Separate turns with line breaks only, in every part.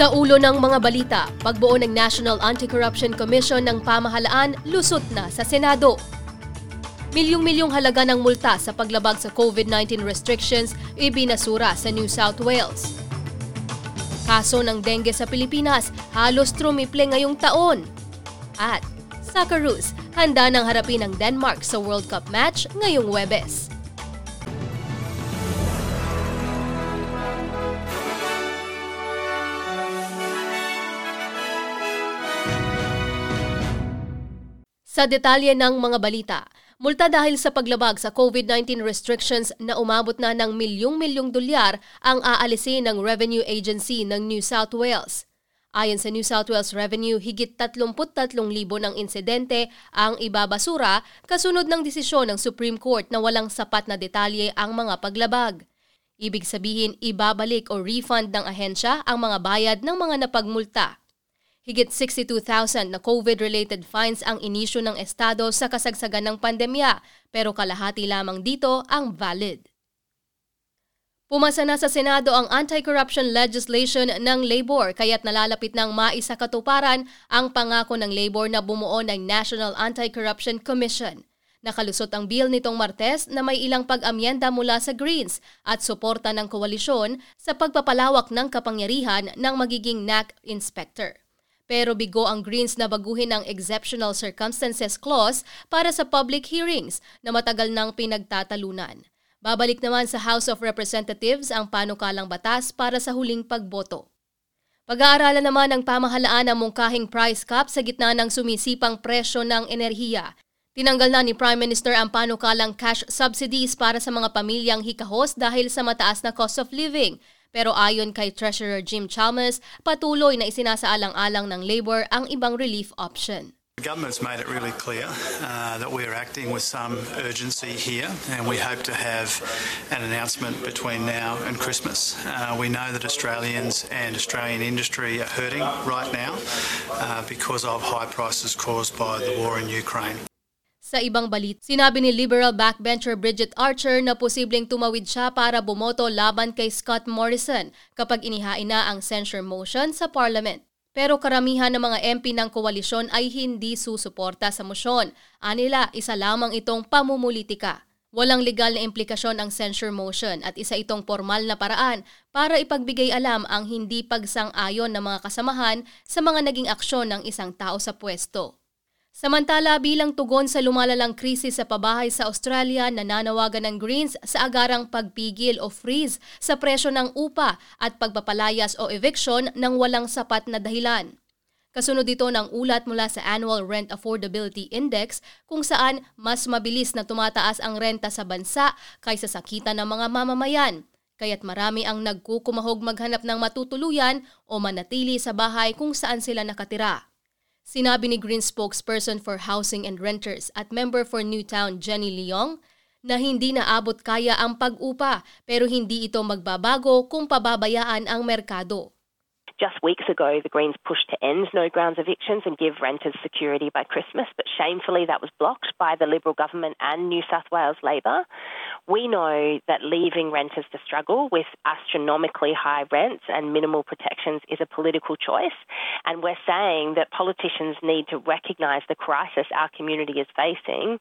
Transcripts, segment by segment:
Sa ulo ng mga balita, pagbuo ng National Anti-Corruption Commission ng pamahalaan lusot na sa Senado. Milyong-milyong halaga ng multa sa paglabag sa COVID-19 restrictions ibinasura sa New South Wales. Kaso ng dengue sa Pilipinas halos trumiple ngayong taon. At Socceroos handa nang harapin ang Denmark sa World Cup match ngayong Webes. Sa detalye ng mga balita, multa dahil sa paglabag sa COVID-19 restrictions na umabot na ng milyong-milyong dolyar ang aalisin ng Revenue Agency ng New South Wales. Ayon sa New South Wales Revenue, higit 33,000 ng insidente ang ibabasura kasunod ng desisyon ng Supreme Court na walang sapat na detalye ang mga paglabag. Ibig sabihin, ibabalik o refund ng ahensya ang mga bayad ng mga napagmulta. Higit 62,000 na COVID-related fines ang inisyo ng Estado sa kasagsagan ng pandemya, pero kalahati lamang dito ang valid. Pumasa na sa Senado ang anti-corruption legislation ng Labor kaya't nalalapit ng maisa katuparan ang pangako ng Labor na bumuo ng National Anti-Corruption Commission. Nakalusot ang bill nitong Martes na may ilang pag-amyenda mula sa Greens at suporta ng koalisyon sa pagpapalawak ng kapangyarihan ng magiging NAC inspector. Pero bigo ang Greens na baguhin ang Exceptional Circumstances Clause para sa public hearings na matagal nang pinagtatalunan. Babalik naman sa House of Representatives ang panukalang batas para sa huling pagboto. Pag-aaralan naman ng pamahalaan ang mungkahing price cap sa gitna ng sumisipang presyo ng enerhiya. Tinanggal na ni Prime Minister ang panukalang cash subsidies para sa mga pamilyang hikahos dahil sa mataas na cost of living pero ayon kay Treasurer Jim Chalmers, patuloy na isinasaalang-alang ng Labor ang ibang relief option.
The government's made it really clear uh, that we're acting with some urgency here, and we hope to have an announcement between now and Christmas. Uh, we know that Australians and Australian industry are hurting right now uh, because of high prices caused by the war in Ukraine.
Sa ibang balit, sinabi ni Liberal backbencher Bridget Archer na posibleng tumawid siya para bumoto laban kay Scott Morrison kapag inihain na ang censure motion sa Parliament. Pero karamihan ng mga MP ng koalisyon ay hindi susuporta sa motion. Anila, isa lamang itong pamumulitika. Walang legal na implikasyon ang censure motion at isa itong formal na paraan para ipagbigay alam ang hindi pagsang-ayon ng mga kasamahan sa mga naging aksyon ng isang tao sa pwesto. Samantala bilang tugon sa lumalalang krisis sa pabahay sa Australia, nananawagan ng Greens sa agarang pagpigil o freeze sa presyo ng upa at pagpapalayas o eviction ng walang sapat na dahilan. Kasunod dito ng ulat mula sa Annual Rent Affordability Index kung saan mas mabilis na tumataas ang renta sa bansa kaysa sa kita ng mga mamamayan. Kaya't marami ang nagkukumahog maghanap ng matutuluyan o manatili sa bahay kung saan sila nakatira. Sinabi ni Green spokesperson for Housing and Renters at member for Newtown Jenny Leong na hindi naabot kaya ang pag-upa pero hindi ito magbabago kung pababayaan ang merkado.
Just weeks ago, the Greens pushed to end no grounds evictions and give renters security by Christmas, but shamefully that was blocked by the Liberal government and New South Wales Labor. We know that leaving renters to struggle with astronomically high rents and minimal protections is a political choice, and we're saying that politicians need to recognise the crisis our community is facing,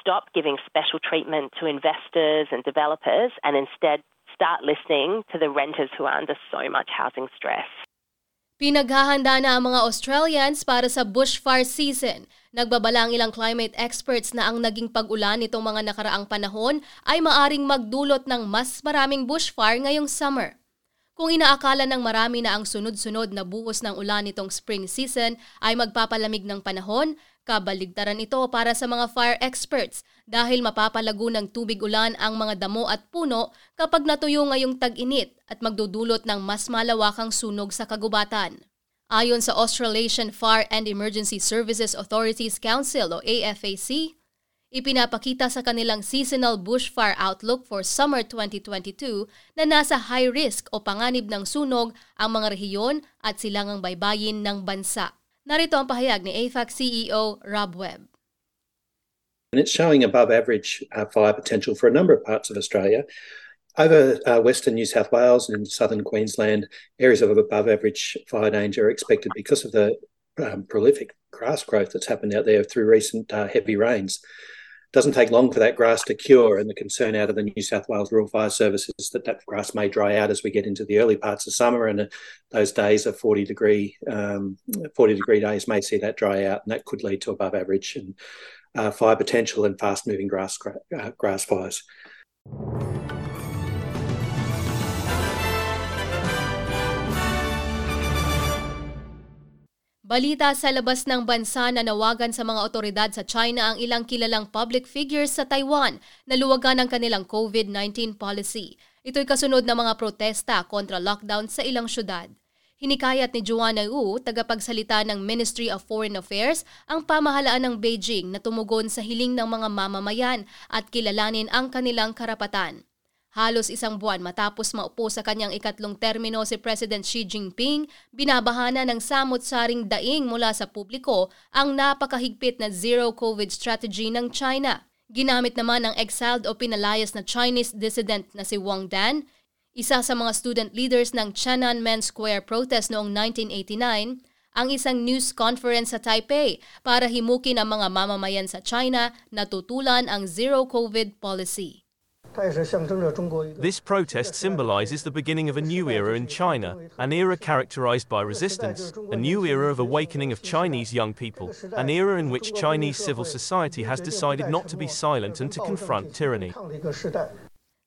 stop giving special treatment to investors and developers, and instead start listening to the renters who are under so much housing stress.
Pinaghahanda na ang mga Australians para sa bushfire season. Nagbabala ang ilang climate experts na ang naging pag-ulan nitong mga nakaraang panahon ay maaring magdulot ng mas maraming bushfire ngayong summer. Kung inaakala ng marami na ang sunod-sunod na buhos ng ulan nitong spring season ay magpapalamig ng panahon, Kabaligtaran ito para sa mga fire experts dahil mapapalago ng tubig ulan ang mga damo at puno kapag natuyo ngayong tag-init at magdudulot ng mas malawakang sunog sa kagubatan. Ayon sa Australasian Fire and Emergency Services Authorities Council o AFAC, ipinapakita sa kanilang seasonal bushfire outlook for summer 2022 na nasa high risk o panganib ng sunog ang mga rehiyon at silangang baybayin ng bansa. Narito ang pahayag ni AFAC CEO Rob Webb.
And it's showing above average uh, fire potential for a number of parts of Australia. Over uh, western New South Wales and southern Queensland, areas of above average fire danger are expected because of the um, prolific grass growth that's happened out there through recent uh, heavy rains. Doesn't take long for that grass to cure, and the concern out of the New South Wales Rural Fire Service is that that grass may dry out as we get into the early parts of summer, and those days of 40 degree um, 40 degree days may see that dry out, and that could lead to above average and uh, fire potential and fast moving grass uh, grass fires.
Balita sa labas ng bansa na nawagan sa mga otoridad sa China ang ilang kilalang public figures sa Taiwan na luwagan ng kanilang COVID-19 policy. Ito'y kasunod ng mga protesta kontra lockdown sa ilang syudad. Hinikayat ni Joanna Wu, tagapagsalita ng Ministry of Foreign Affairs, ang pamahalaan ng Beijing na tumugon sa hiling ng mga mamamayan at kilalanin ang kanilang karapatan. Halos isang buwan matapos maupo sa kanyang ikatlong termino si President Xi Jinping, binabahana ng samot-saring daing mula sa publiko ang napakahigpit na zero-COVID strategy ng China. Ginamit naman ng exiled o pinalayas na Chinese dissident na si Wang Dan, isa sa mga student leaders ng Tiananmen Square protest noong 1989, ang isang news conference sa Taipei para himukin ang mga mamamayan sa China na tutulan ang zero-COVID policy.
This protest symbolizes the beginning of a new era in China, an era characterized by resistance, a new era of awakening of Chinese young people, an era in which Chinese civil society has decided not to be silent and to confront tyranny.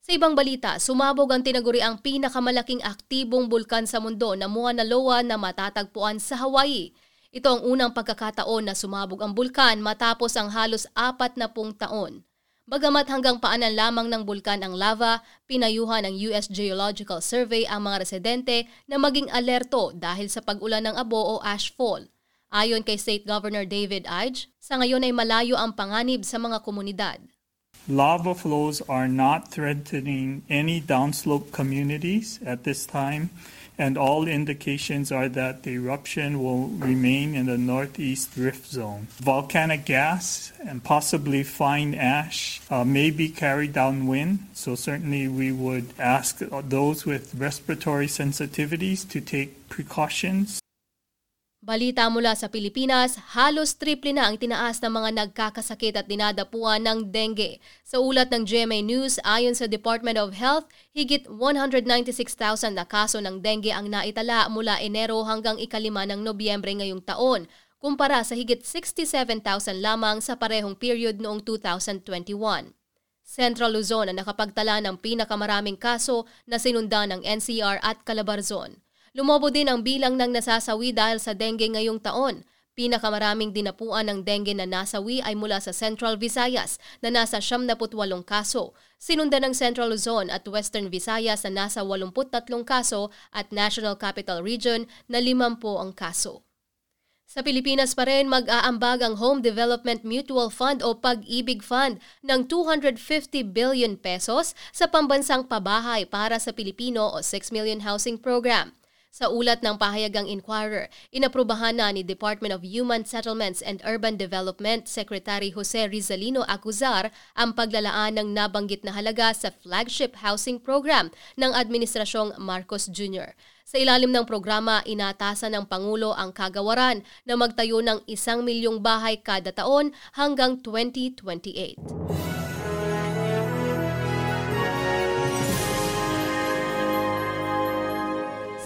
Sa ibang balita, sumabog ang tinaguri ang pinakamalaking aktibong bulkan sa mundo na Mauna Loa na matatagpuan sa Hawaii. Ito ang unang pagkakataon na sumabog ang bulkan matapos ang halos apat na pung taon. Bagamat hanggang paanan lamang ng bulkan ang lava, pinayuhan ng US Geological Survey ang mga residente na maging alerto dahil sa pag-ulan ng abo o ashfall. Ayon kay State Governor David Ige, sa ngayon ay malayo ang panganib sa mga komunidad.
Lava flows are not threatening any downslope communities at this time and all indications are that the eruption will remain in the northeast rift zone. Volcanic gas and possibly fine ash uh, may be carried downwind, so certainly we would ask those with respiratory sensitivities to take precautions.
Balita mula sa Pilipinas, halos triple na ang tinaas ng mga nagkakasakit at dinadapuan ng dengue. Sa ulat ng GMA News, ayon sa Department of Health, higit 196,000 na kaso ng dengue ang naitala mula Enero hanggang ikalima ng Nobyembre ngayong taon, kumpara sa higit 67,000 lamang sa parehong period noong 2021. Central Luzon ang nakapagtala ng pinakamaraming kaso na sinundan ng NCR at Calabarzon. Lumobo din ang bilang ng nasasawi dahil sa dengue ngayong taon. Pinakamaraming dinapuan ng dengue na nasawi ay mula sa Central Visayas na nasa 78 kaso. Sinundan ng Central Luzon at Western Visayas na nasa 83 kaso at National Capital Region na 50 ang kaso. Sa Pilipinas pa rin mag-aambag ang Home Development Mutual Fund o Pag-ibig Fund ng 250 billion pesos sa pambansang pabahay para sa Pilipino o 6 Million Housing Program. Sa ulat ng pahayagang Inquirer, inaprubahan na ni Department of Human Settlements and Urban Development Secretary Jose Rizalino Acuzar ang paglalaan ng nabanggit na halaga sa flagship housing program ng Administrasyong Marcos Jr. Sa ilalim ng programa, inatasan ng Pangulo ang kagawaran na magtayo ng isang milyong bahay kada taon hanggang 2028.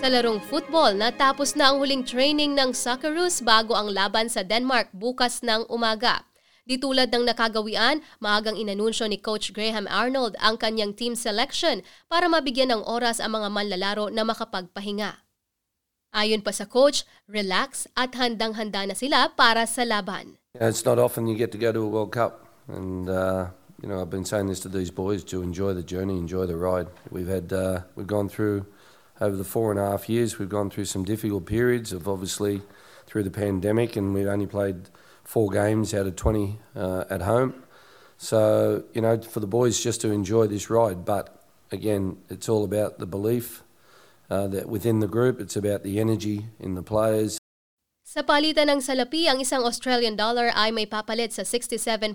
Sa larong football, natapos na ang huling training ng Socceroos bago ang laban sa Denmark bukas ng umaga. Di tulad ng nakagawian, maagang inanunsyo ni Coach Graham Arnold ang kanyang team selection para mabigyan ng oras ang mga manlalaro na makapagpahinga. Ayon pa sa coach, relax at handang-handa na sila para sa laban.
it's not often you get to go to a World Cup and uh, you know I've been saying this to these boys to enjoy the journey, enjoy the ride. We've had uh, we've gone through over the four and a half years, we've gone through some difficult periods of obviously through the pandemic, and we've only played four games out of 20 uh, at home. So, you know, for the boys just to enjoy this ride. But again, it's all about the belief uh, that within the group, it's about the energy in the players.
Sa palitan ng salapi, ang isang Australian dollar ay may papalit sa 67.06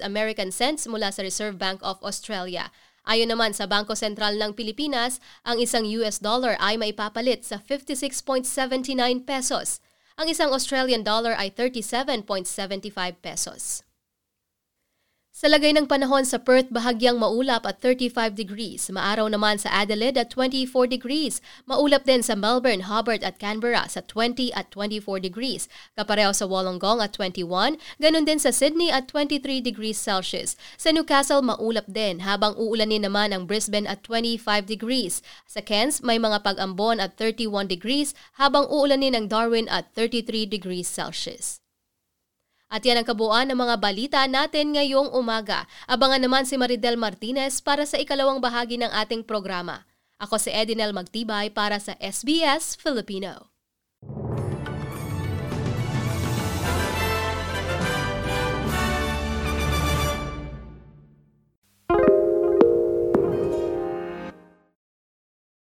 American cents mula sa Reserve Bank of Australia. Ayon naman sa Bangko Sentral ng Pilipinas, ang isang US dollar ay maipapalit sa 56.79 pesos. Ang isang Australian dollar ay 37.75 pesos. Sa lagay ng panahon sa Perth, bahagyang maulap at 35 degrees. Maaraw naman sa Adelaide at 24 degrees. Maulap din sa Melbourne, Hobart at Canberra sa 20 at 24 degrees. Kapareho sa Wollongong at 21, ganun din sa Sydney at 23 degrees Celsius. Sa Newcastle, maulap din habang uulanin naman ang Brisbane at 25 degrees. Sa Cairns, may mga pag-ambon at 31 degrees habang uulanin ang Darwin at 33 degrees Celsius. At yan ang kabuuan ng mga balita natin ngayong umaga. Abangan naman si Maridel Martinez para sa ikalawang bahagi ng ating programa. Ako si Edinel Magtibay para sa SBS Filipino.